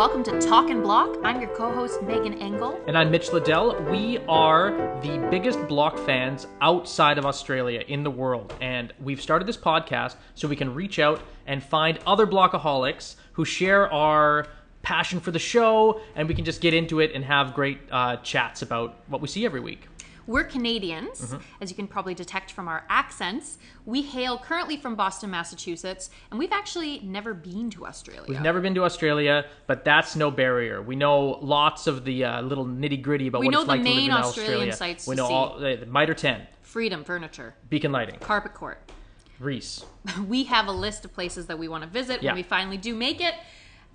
welcome to Talkin' Block. I'm your co-host Megan Engel. And I'm Mitch Liddell. We are the biggest block fans outside of Australia in the world. And we've started this podcast so we can reach out and find other blockaholics who share our passion for the show and we can just get into it and have great uh, chats about what we see every week. We're Canadians, Mm-hmm. as you can probably detect from our accents. We hail currently from Boston, Massachusetts, and we've actually never been to Australia. We've never been to Australia, but that's no barrier. We know lots of the uh, little nitty gritty about We what know it's the like to live in Australian Australia. sites we know all the, the Mitre 10, Freedom Furniture, Beacon Lighting, Carpet Court. Reece. we have a list of places that we want to visit Yeah. when we finally do make it.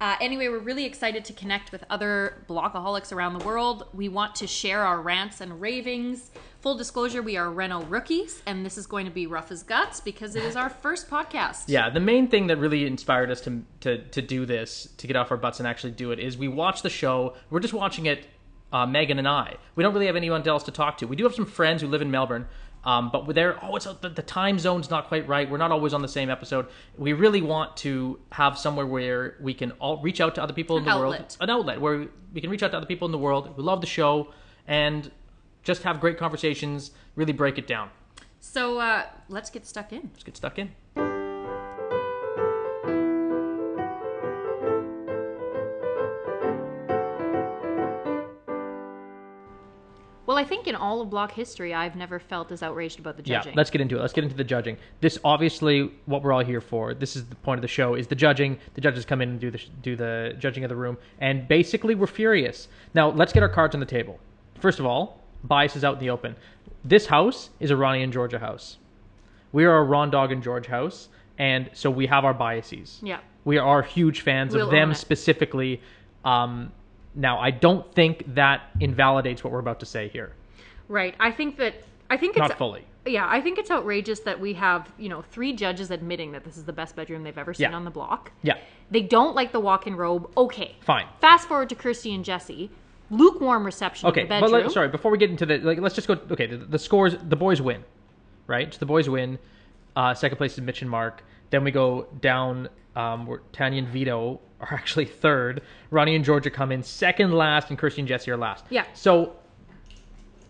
Uh, anyway, we're really excited to connect with other blockaholics around the world. We want to share our rants and ravings. Full disclosure, we are Reno rookies, and this is going to be rough as guts because it is our first podcast. Yeah, the main thing that really inspired us to, to to do this, to get off our butts and actually do it, is we watch the show. We're just watching it, uh, Megan and I. We don't really have anyone else to talk to. We do have some friends who live in Melbourne, um, but they're there, oh, it's the, the time zone's not quite right. We're not always on the same episode. We really want to have somewhere where we can all reach out to other people in the world, an outlet where we can reach out to other people in the world who love the show and just have great conversations. Really break it down. So uh, let's get stuck in. Let's get stuck in. Well, I think in all of block history, I've never felt as outraged about the judging. Yeah, let's get into it. Let's get into the judging. This obviously what we're all here for. This is the point of the show is the judging. The judges come in and do the do the judging of the room, and basically we're furious. Now let's get our cards on the table. First of all, bias is out in the open. This house is a Ronnie and Georgia house. We are a Ron Dog and George house, and so we have our biases. Yeah. We are huge fans We'll of them specifically. Um, now I don't think that invalidates what we're about to say here. Right. I think that I think it's Not fully. Yeah, I think it's outrageous that we have, you know, three judges admitting that this is the best bedroom they've ever seen Yeah. on the block. Yeah. They don't like the walk-in robe. Okay. Fine. Fast forward to Kirsty and Jesse. Lukewarm reception Okay, but let, sorry. Before we get into the like, let's just go. Okay, the, the scores. The boys win, right? So the boys win. Uh, second place is Mitch and Mark. Then we go down. Um, where Tanya and Vito are actually third. Ronnie and Georgia come in second last, and Kirsty and Jesse are last. Yeah. So,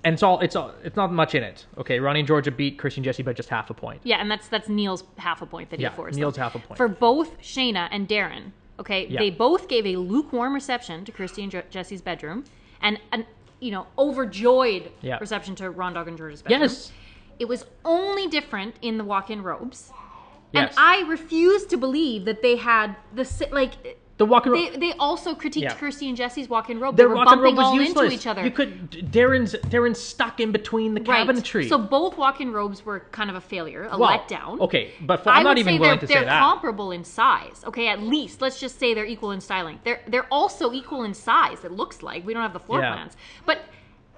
and it's all it's all it's not much in it. Okay, Ronnie and Georgia beat Kirsty and Jesse by just half a point. Yeah, and that's that's Neale's half a point that Yeah, he affords. Neale's them. half a point. For both Shaynna and Darren, okay, Yeah. they both gave a lukewarm reception to Kirsty and Je- Jesse's bedroom and an you know, overjoyed Yeah. reception to Ron Dog and Georgia's bedroom. Yes. It was only different in the walk-in robes. Yes. And I refuse to believe that they had the like the walking they they also critiqued Yeah. Kirsty and Jesse's walk-in robe. Their they were bumping all useless. into each other. You could Darren's Darren's stuck in between the Right. cabinetry. So both walk-in robes were kind of a failure, a Well, letdown. Okay, but for, I'm not even say willing they're, to they're comparable in size. Okay, at least let's just say they're equal in styling. They're they're also equal in size. It looks like we don't have the floor Yeah. plans, but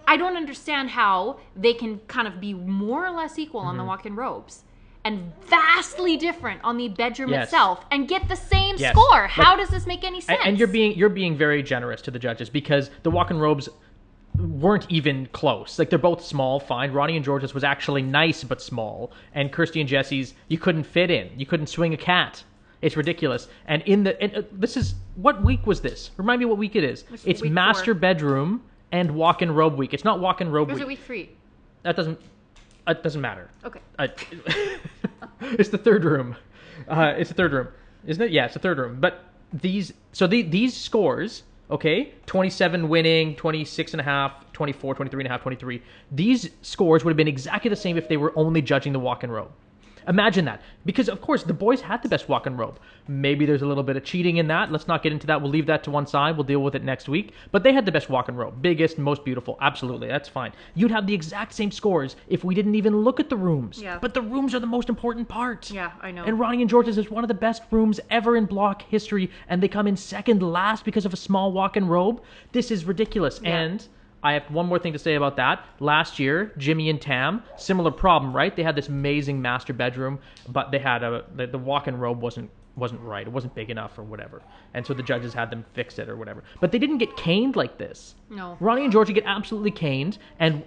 I don't understand how they can kind of be more or less equal on the Mm-hmm. walk-in robes and vastly different on the bedroom Yes. itself and get the same Yes. score. Like- How does this make any sense? And you're being you're being very generous to the judges because the walk-in robes weren't even close. Like they're both small, fine. Ronnie and George's was actually nice but small, and Kirsty and Jesse's you couldn't fit in. You couldn't swing a cat. It's ridiculous. And in the and, uh, this is what week was this? Remind me what week it is. It's master four. bedroom and walk-in robe week. It's not walk-in robe week. it week three? That doesn't. It doesn't matter. Okay. Uh, it's the third room. Uh, it's the third room, isn't it? Yeah, it's the third room. But these, so the, these scores, okay, 27 winning, 26 and a half, 24, 23 and a half, 23. These scores would have been exactly the same if they were only judging the walk and robe. Imagine that. Because, of course, the boys had the best walk and robe. Maybe there's a little bit of cheating in that. Let's not get into that. We'll leave that to one side. We'll deal with it next week. But they had the best walk and robe. Biggest, most beautiful. Absolutely. That's fine. You'd have the exact same scores if we didn't even look at the rooms. Yeah. But the rooms are the most important part. Yeah, I know. And Ronnie and George's is one of the best rooms ever in block history, and they come in second last because of a small walk-in robe. This is ridiculous. Yeah. And I have one more thing to say about that. Last year, Jimmy and Tam, similar problem, right? They had this amazing master bedroom, but they had a the, the walk-in robe wasn't wasn't right. It wasn't big enough or whatever. And so the judges had them fix it or whatever. But they didn't get caned like this. No. Ronnie and Georgia get absolutely caned, and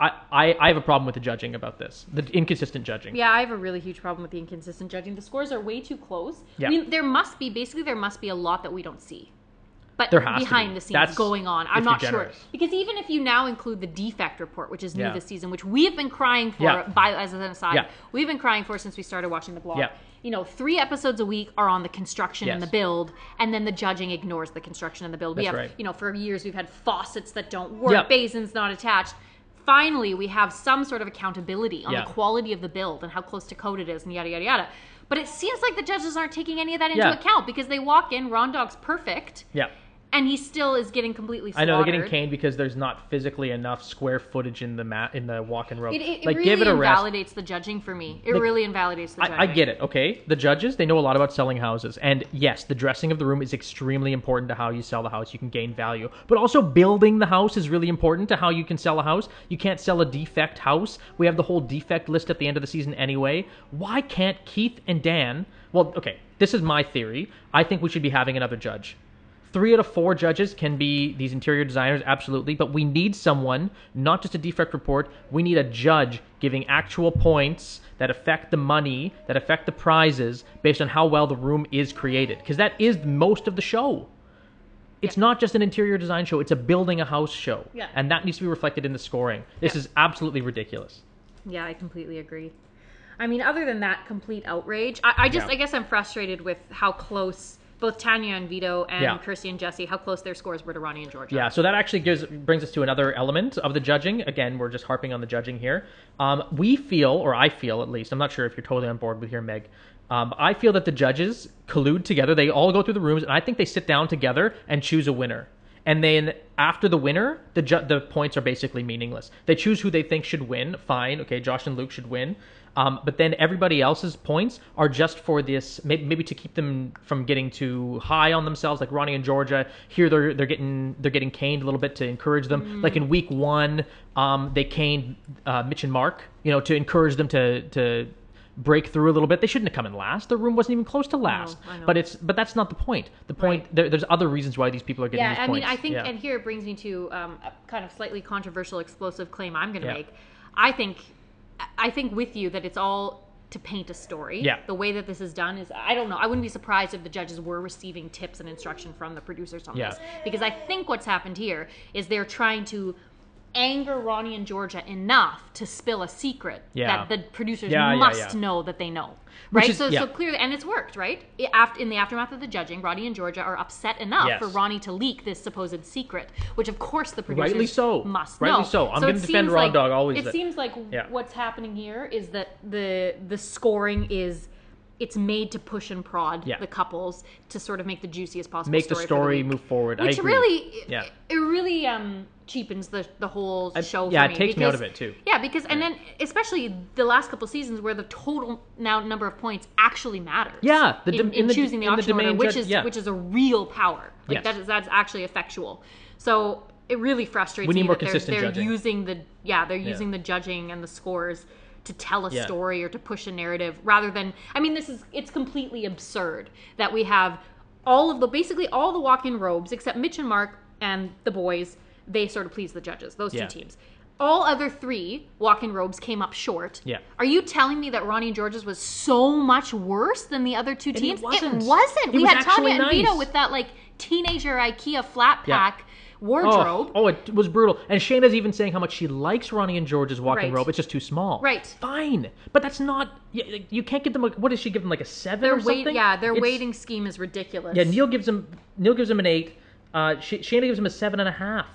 I, I, I have a problem with the judging about this. The inconsistent judging. Yeah, I have a really huge problem with the inconsistent judging. The scores are way too close. Yeah. I mean, there must be basically there must be a lot that we don't see. But behind be. the scenes That's going on. I'm not sure because even if you now include the defect report, which is new Yeah. this season, which we have been crying for. Yeah. By as an aside, Yeah. we've been crying for since we started watching the block. Yeah. You know, three episodes a week are on the construction and the build, and then the judging ignores the construction and the build. we That's have, right. you know, for years we've had faucets that don't work, Yeah. basins not attached. Finally, we have some sort of accountability on the quality of the build and how close to code it is, and yada yada yada. But it seems like the judges aren't taking any of that into account because they walk in, Ron Dog's perfect, Yeah. And he still is getting completely I know they're getting caned because there's not physically enough square footage in the mat in the walk and rope. It, it like really give it a rest. invalidates the judging for me. It Like, really invalidates the judging. I, I get it. Okay, the judges they know a lot about selling houses, and yes, the dressing of the room is extremely important to how you sell the house. You can gain value, but also building the house is really important to how you can sell a house. You can't sell a defect house. We have the whole defect list at the end of the season anyway. Why can't Keith and Dan? Well, okay, this is my theory. I think we should be having another judge. Three out of four judges can be these interior designers, absolutely, but we need someone, not just a defect report, we need a judge giving actual points that affect the money, that affect the prizes, based on how well the room is created. Because that is most of the show. It's Yeah. not just an interior design show, it's a building a house show. Yeah. And that needs to be reflected in the scoring. This Yeah. is absolutely ridiculous. Yeah, I completely agree. I mean, other than that complete outrage, I, I just, Yeah. I guess I'm frustrated with how close both Tanya and Vito and Yeah. Kirsty and Jesse, how close their scores were to Ronnie and Georgia. Yeah, so that actually gives brings us to another element of the judging. Again, we're just harping on the judging here. Um, we feel, or I feel at least, I'm not sure if you're totally on board with here, Meg. Um, I feel that the judges collude together. They all go through the rooms, and I think they sit down together and choose a winner. And then after the winner, the ju- the points are basically meaningless. They choose who they think should win. Fine, okay, Josh and Luke should win. Um, but then everybody else's points are just for this, maybe, maybe to keep them from getting too high on themselves. Like Ronnie and Georgia, here they're they're getting they're getting caned a little bit to encourage them. Like in week one, um, they caned uh, Mitch and Mark, you know, to encourage them to to break through a little bit. They shouldn't have come in last. Their room wasn't even close to last. But it's but that's not the point. The point there, there's other reasons why these people are getting Yeah, I points. mean, I think, Yeah. and here it brings me to um, a kind of slightly controversial, explosive claim I'm going to Yeah. make. I think, I think with you that it's all to paint a story. Yeah. The way that this is done is, I don't know. I wouldn't be surprised if the judges were receiving tips and instruction from the producers on Yeah. this, because I think what's happened here is they're trying to anger Ronnie and Georgia enough to spill a secret Yeah. that the producers Yeah, must yeah. know that they know. Right, is- so so clearly, and it's worked, right? After in the aftermath of the judging, Ronnie and Georgia are upset enough Yes. for Ronnie to leak this supposed secret, which of course the producers Rightly so. must Rightly know. so. I'm it gonna defend seems Ron like- Dog always It that- seems like what's happening here is that the the scoring is it's made to push and prod Yeah. the couples to sort of make the juiciest possible Make the story, story for the move forward. I Which really, Yeah. it, really um, cheapens the the whole show. yeah, for it me takes me out of it, too. Yeah, because and then especially the last couple seasons where the total now number of points actually matters. Yeah, the in, in in the- choosing the the order, which judge- is yeah. which is a real power. Like Yes. that is that's actually effectual. So it really frustrates We need me more that they're, they're using the yeah they're using the judging and the scores to tell a Yeah. story or to push a narrative rather than I mean this is it's completely absurd that we have all of the basically all the walk-in robes except Mitch and Mark and the boys they sort of please the judges those Yeah. two teams. All other three walk-in robes came up short. Yeah. Are you telling me that Ronnie and George's was so much worse than the other two it teams? wasn't. wasn't. It we was had Tanya actually and Vito with that like teenager IKEA flat Yeah. Wardrobe. Oh, oh, it was brutal. And Shaynna's even saying how much she likes Ronnie and George's walking Right. robe. It's just too small. Right. Fine, but that's not. You, you can't give them. A, what does she give them? Like a seven Their or something? wait, yeah, their It's- weighting scheme is ridiculous. Yeah, Neale gives him. Neale gives him an eight. Uh, Sh- Shaynna gives him a seven and a half.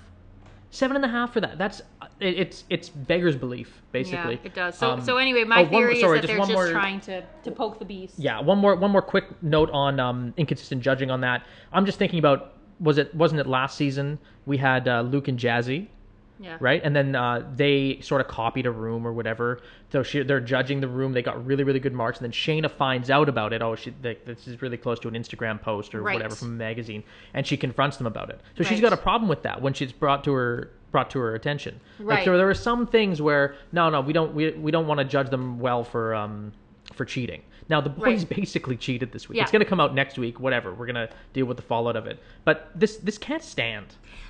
Seven and a half for that. That's it, it's it's beggars belief basically. Yeah, it does. So, Um, so anyway, my oh, one theory sorry, is that they're just more- trying to, to poke the beast. Yeah, one more one more quick note on um, inconsistent judging on that. I'm just thinking about was it wasn't it last season we had uh, Luke and Jazzy Yeah. right? And then uh, they sort of copied a room or whatever. So she, they're judging the room. They got really, really good marks. And then Shaynna finds out about it. Oh, she, they, this is really close to an Instagram post or Right. whatever from a magazine, and she confronts them about it. So she's got a problem with that when she's brought to her brought to her attention. Like, Right. so there are some things where no, no, we don't we, we don't want to judge them well for um for cheating. Now the boys Right. basically cheated this week. Yeah. It's going to come out next week. Whatever. We're going to deal with the fallout of it. But this this can't stand.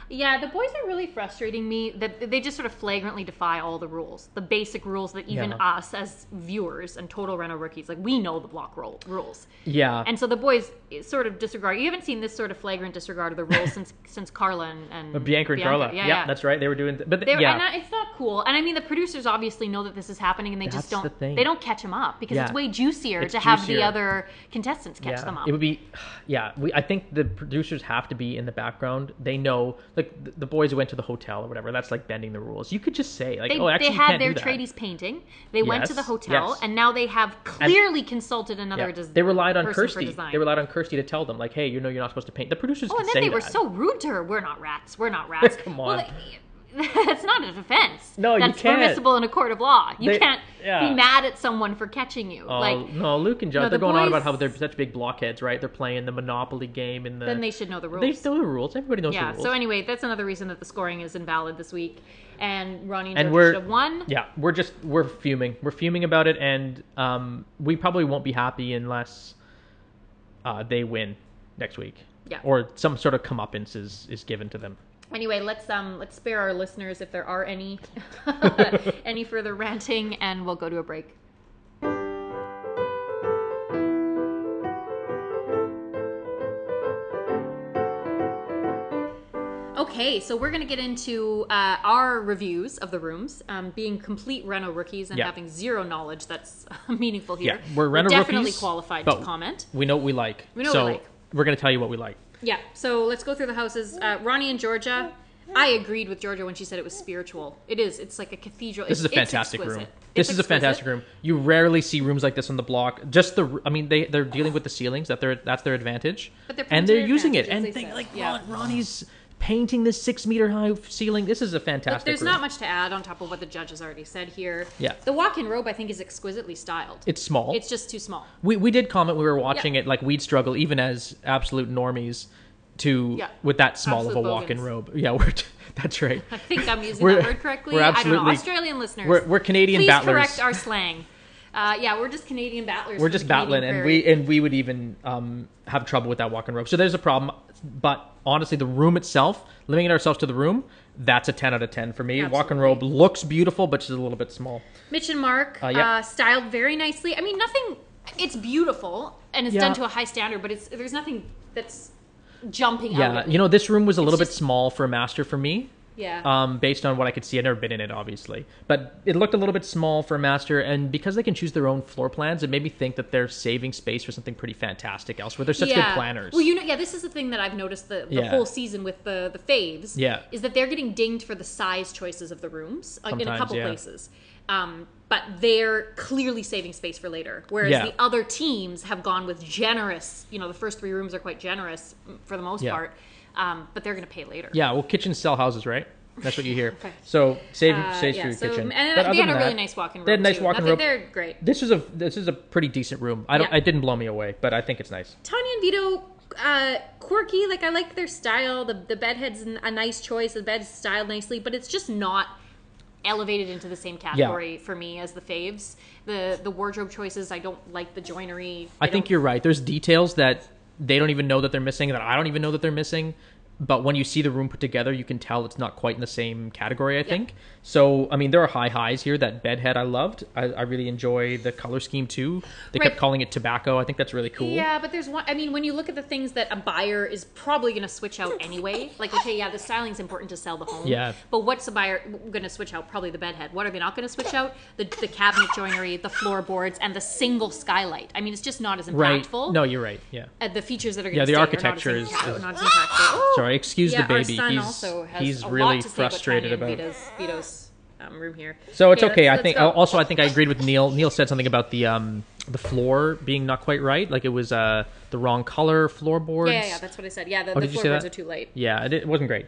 Yeah, the boys are really frustrating me that they just sort of flagrantly defy all the rules, the basic rules that even Yeah. us as viewers and total Reno rookies, like we know the block roll rules. Yeah. And so the boys sort of disregard. You haven't seen this sort of flagrant disregard of the rules since since Carla and, and Bianca and Carla. Yeah, Yeah, yeah. that's right. They were doing, but They're, yeah, I- it's not cool. And I mean, the producers obviously know that this is happening, and they just don't. the. They don't catch them up because it's way juicier It's to have the other contestants catch them up. It would be, yeah. We, I think the producers have to be in the background. They know, like the, boys went to the hotel or whatever. That's like bending the rules. You could just say, like, They, oh, actually, they had their tradies painting. They went to the hotel, yes. and now they have clearly consulted another. Yeah. Des- they relied on Kirsty. They relied on Kirsty to tell them, like, hey, you know, you're not supposed to paint. The producers Oh, and then they were so rude to her. We're not rats. We're not rats. Come Well, on. they- that's not a defense. No, you that's can't. permissible in a court of law. You They- can't yeah. be mad at someone for catching you. Oh like no, Luke and John, no, they're the going on about how they're such big blockheads, right? They're playing the Monopoly game and the. then they should know the rules. They know the rules. Everybody knows yeah. the rules. Yeah, so anyway, that's another reason that the scoring is invalid this week. And Ronnie and, And Georgia we're- should have won. Yeah, we're just we're fuming. We're fuming about it, and um, we probably won't be happy unless uh, they win next week. Yeah. Or some sort of comeuppance is, is given to them. Anyway, let's um let's spare our listeners if there are any any further ranting, and we'll go to a break. Okay, so we're gonna get into uh, our reviews of the rooms, um, being complete Reno rookies and Yeah. having zero knowledge that's meaningful here. Yeah, we're Reno definitely rookies, qualified to comment. We know what we like. We know what so we like. We're gonna tell you what we like. Yeah, so let's go through the houses. Uh, Ronnie and Georgia. I agreed with Georgia when she said it was spiritual. It is. It's like a cathedral. This is a It's- it's fantastic room. This It's is a fantastic room. You rarely see rooms like this on the block. Just the, I mean, they they're dealing with the ceilings. That their that's their advantage. But they're and they're using it. And they think like Yeah. Ron, Ronnie's painting this six meter high ceiling. This is a Look, fantastic. there's room. not much to add on top of what the judge has already said here. Yeah. The walk-in robe, I think, is exquisitely styled. It's small. It's just too small. We we did comment we were watching it like we'd struggle even as absolute normies to Yeah. with that small Absolute of a walk-in robe. Yeah, we're that's right. I think I'm using that word correctly. we're I don't know. Australian listeners, We're, we're Canadian please battlers. correct our slang. Uh, yeah, we're just Canadian battlers. we're just battling, and we and we would even um, have trouble with that walk-in robe. So there's a problem. But honestly, the room itself, limiting ourselves to the room, that's a 10 out of 10 for me. Walk-in robe looks beautiful, but she's a little bit small. Mitch and Mark, Uh, yeah. uh, styled very nicely. I mean, nothing. It's beautiful and it's Yeah. done to a high standard, but it's there's nothing that's jumping out. Yeah, you know, this room was a little bit small for a master for me. Yeah. um, based on what I could see. I've never been in it, obviously, but it looked a little bit small for a master. And because they can choose their own floor plans, it made me think that they're saving space for something pretty fantastic elsewhere. They're such good planners. Well, you know, yeah, this is the thing that I've noticed the, the Yeah. whole season with the the faves. Yeah. is that they're getting dinged for the size choices of the rooms like, in a couple yeah. places. Um, but they're clearly saving space for later, whereas Yeah. the other teams have gone with generous. You know, the first three rooms are quite generous for the most Yeah. part, um, but they're going to pay later. yeah, well, kitchens sell houses, right? That's what you hear. Okay. So save Uh, save yeah, for your so, kitchen. And But they had a than really nice walk-in room. They had a nice too. walk-in room. They're great. This is a this is a pretty decent room. I don't. Yeah. It didn't blow me away, but I think it's nice. Tanya and Vito, uh, quirky. Like I like their style. The the bedhead's a nice choice. The bed's styled nicely, but it's just not elevated into the same category for me as the faves. The the wardrobe choices, I don't like the joinery. I think you're right. There's details that they don't even know that they're missing, that I don't even know that they're missing. But when you see the room put together, you can tell it's not quite in the same category. I think so. I mean, there are high highs here. That bedhead I loved. I, I really enjoy the color scheme too. They Right. kept calling it tobacco. I think that's really cool. Yeah, but there's one. I mean, when you look at the things that a buyer is probably going to switch out anyway, like okay, yeah, the styling's important to sell the home. Yeah. But what's a buyer going to switch out? Probably the bedhead. What are they not going to switch out? The the cabinet joinery, the floorboards, and the single skylight. I mean, it's just not as impactful. Right. No, you're right. Yeah. Uh, the features that are going to Yeah, the architecture is- impact- is- not as impactful. Sorry, excuse yeah, the baby. he's he's really frustrated about, about. Vito's, Vito's um, room here. So it's okay. let's- I think also I think I agreed with Neale. Neale said something about the um the floor being not quite right. Like it was uh the wrong color floorboards. Yeah, yeah, yeah, that's what I said. Yeah, the, Oh, the did you say floorboards are too light. Yeah, it, it wasn't great.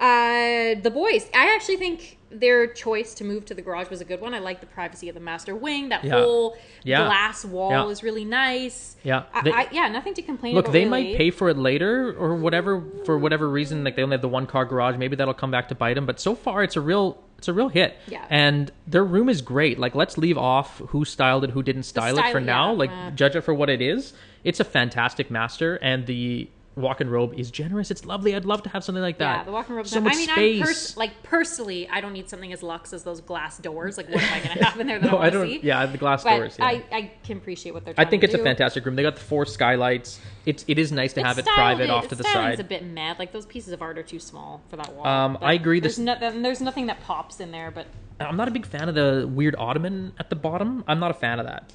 Uh, the boys. I actually think their choice to move to the garage was a good one. I like the privacy of the master wing. That Yeah. whole Yeah. glass wall Yeah. is really nice. Yeah. I, They- I, yeah, nothing to complain Look, they really. might pay for it later or whatever for whatever reason. Like they only have the one car garage. Maybe that'll come back to bite them. But so far, it's a real it's a real hit. Yeah. And their room is great. Like let's leave off who styled it, who didn't style it for style- now. Like uh. judge it for what it is. It's a fantastic master, and the walk-in robe is generous. It's lovely. I'd love to have something like that. Yeah, the walk-in robe's So not- much I mean, space. I'm pers- like personally, I don't need something as luxe as those glass doors. Like, what am I going to have in there that no, I I don't. see? Yeah, the glass but doors. Yeah. I, I can appreciate what they're. Doing. I think it's a fantastic room. They got the four skylights. It's it is nice to have it private style- off to its the side. a bit mad. Like those pieces of art are too small for that wall. Um, But I agree There's, no, there's nothing that pops in there, but I'm not a big fan of the weird ottoman at the bottom. I'm not a fan of that.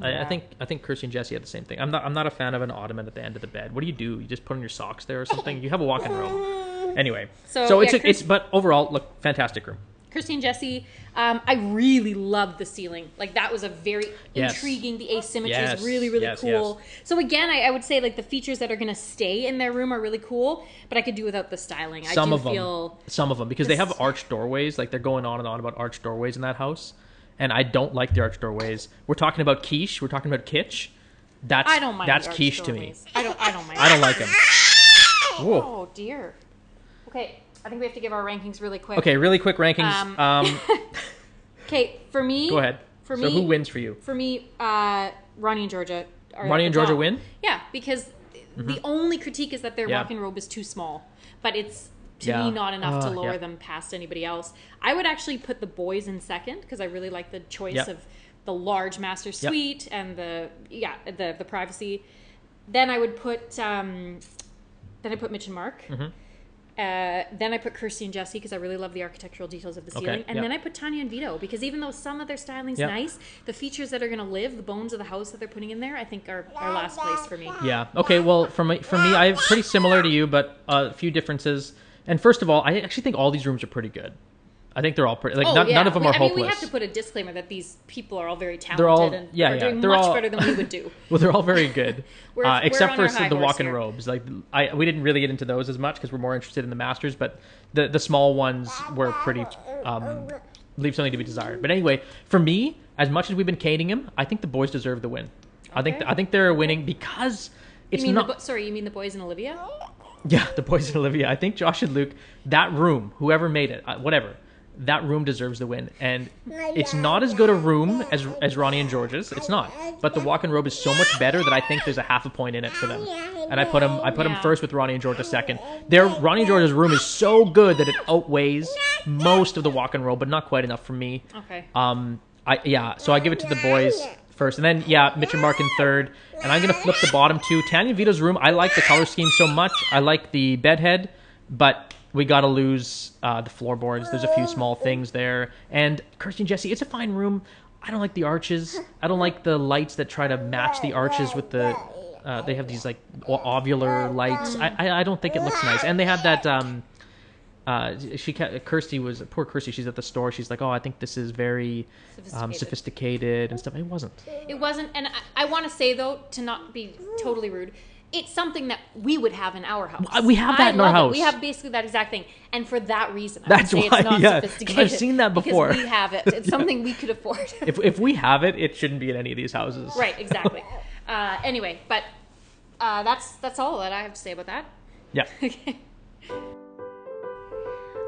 I, I think I think Kirsty and Jesse had the same thing. I'm not I'm not a fan of an ottoman at the end of the bed. What do you do? You just put on your socks there or something? You have a walk-in room. Anyway, So, so it's yeah, a, it's but overall, look, fantastic room. Christine Jesse, um, I really loved the ceiling. Like that was a very Yes. intriguing. The asymmetry Yes, is really, really yes, cool. So again, I, I would say like the features that are going to stay in their room are really cool, but I could do without the styling. Some I do of them, feel some of them, because they have arched doorways. Like they're going on and on about arched doorways in that house, and I don't like the arched doorways. We're talking about quiche. We're talking about kitsch. That's I don't mind. That's quiche to me. I don't. I don't mind. I don't like them. Whoa. Oh dear. Okay, I think we have to give our rankings really quick. Okay, really quick rankings. Um, Um, Okay, for me. go ahead. For so me, who wins for you? For me, uh, Ronnie and Georgia. Are Ronnie and Georgia top. win? Yeah, because the only critique is that their Yeah. walk-in robe is too small, but it's to Yeah. me not enough to Uh, lower yeah. them past anybody else. I would actually put the boys in second because I really like the choice Yep. of the large master suite and the yeah the the privacy. Then I would put um, then I put Mitch and Mark. Mm-hmm. Uh, then I put Kirsty and Jesse because I really love the architectural details of the Okay, ceiling. And yep. then I put Tanya and Vito because even though some of their styling's Yep. nice, the features that are going to live, the bones of the house that they're putting in there, I think are, are last place for me. Yeah. Okay. Well, for me, for me, I'm pretty similar to you, but uh, a few differences. And first of all, I actually think all these rooms are pretty good. I think they're all pretty. Like Oh, none, yeah. none of them We- are I mean, hopeless. we have to put a disclaimer that these people are all very talented They're all- and yeah, are yeah. doing They're much all- better than we would do. well, they're all very good, uh, except for the walk-in here. robes. Like I, we didn't really get into those as much because we're more interested in the masters. But the the small ones were pretty um, leave something to be desired. But anyway, for me, as much as we've been caning him, I think the boys deserve the win. I think Okay. I think they're winning because it's you mean not. the bo- sorry, you mean the boys and Olivia? Yeah, the boys and Olivia. I think Josh and Luke, that room, whoever made it, uh, whatever, that room deserves the win. And it's not as good a room as as Ronnie and George's. It's not. But the walk-in robe is so much better that I think there's a half a point in it for them. And I put them I put them Yeah. first with Ronnie and Georgia second. Their Ronnie and George's room is so good that it outweighs most of the walk and robe, but not quite enough for me. Okay. Um, I yeah, so I give it to the boys first, and then yeah, Mitch and Mark in third, and I'm gonna flip the bottom two. Tanya Vito's room, I like the color scheme so much. I like the bedhead, but we gotta lose uh, the floorboards. There's a few small things there, and Kirsty and Jesse, it's a fine room. I don't like the arches. I don't like the lights that try to match the arches with the. Uh, they have these like ovular lights. I, I I don't think it looks nice, and they have that. Um, uh, she Kirsty was poor Kirsty. She's at the store. She's like, "Oh, I think this is very um, Sophisticated. sophisticated and stuff." It wasn't. It wasn't, and I, I want to say though, to not be totally rude, it's something that we would have in our house. We have that I in our love it. We have basically that exact thing, and for that reason, I That's would say why, it's not yeah. sophisticated. I've seen that before. Because we have it. It's Yeah. something we could afford. If if we have it, it shouldn't be in any of these houses. right, exactly. Uh, anyway, but uh, that's that's all that I have to say about that. Yeah. Okay.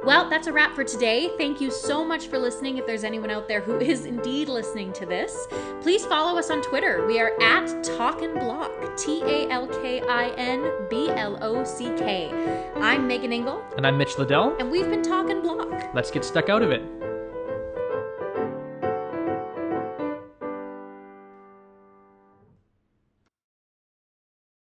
Well, that's a wrap for today. Thank you so much for listening. If there's anyone out there who is indeed listening to this, please follow us on Twitter. We are at Talkin' Block, T A L K I N B L O C K. I'm Megan Engel. And I'm Mitch Liddell. and we've been Talkin' Block. Let's get stuck out of it.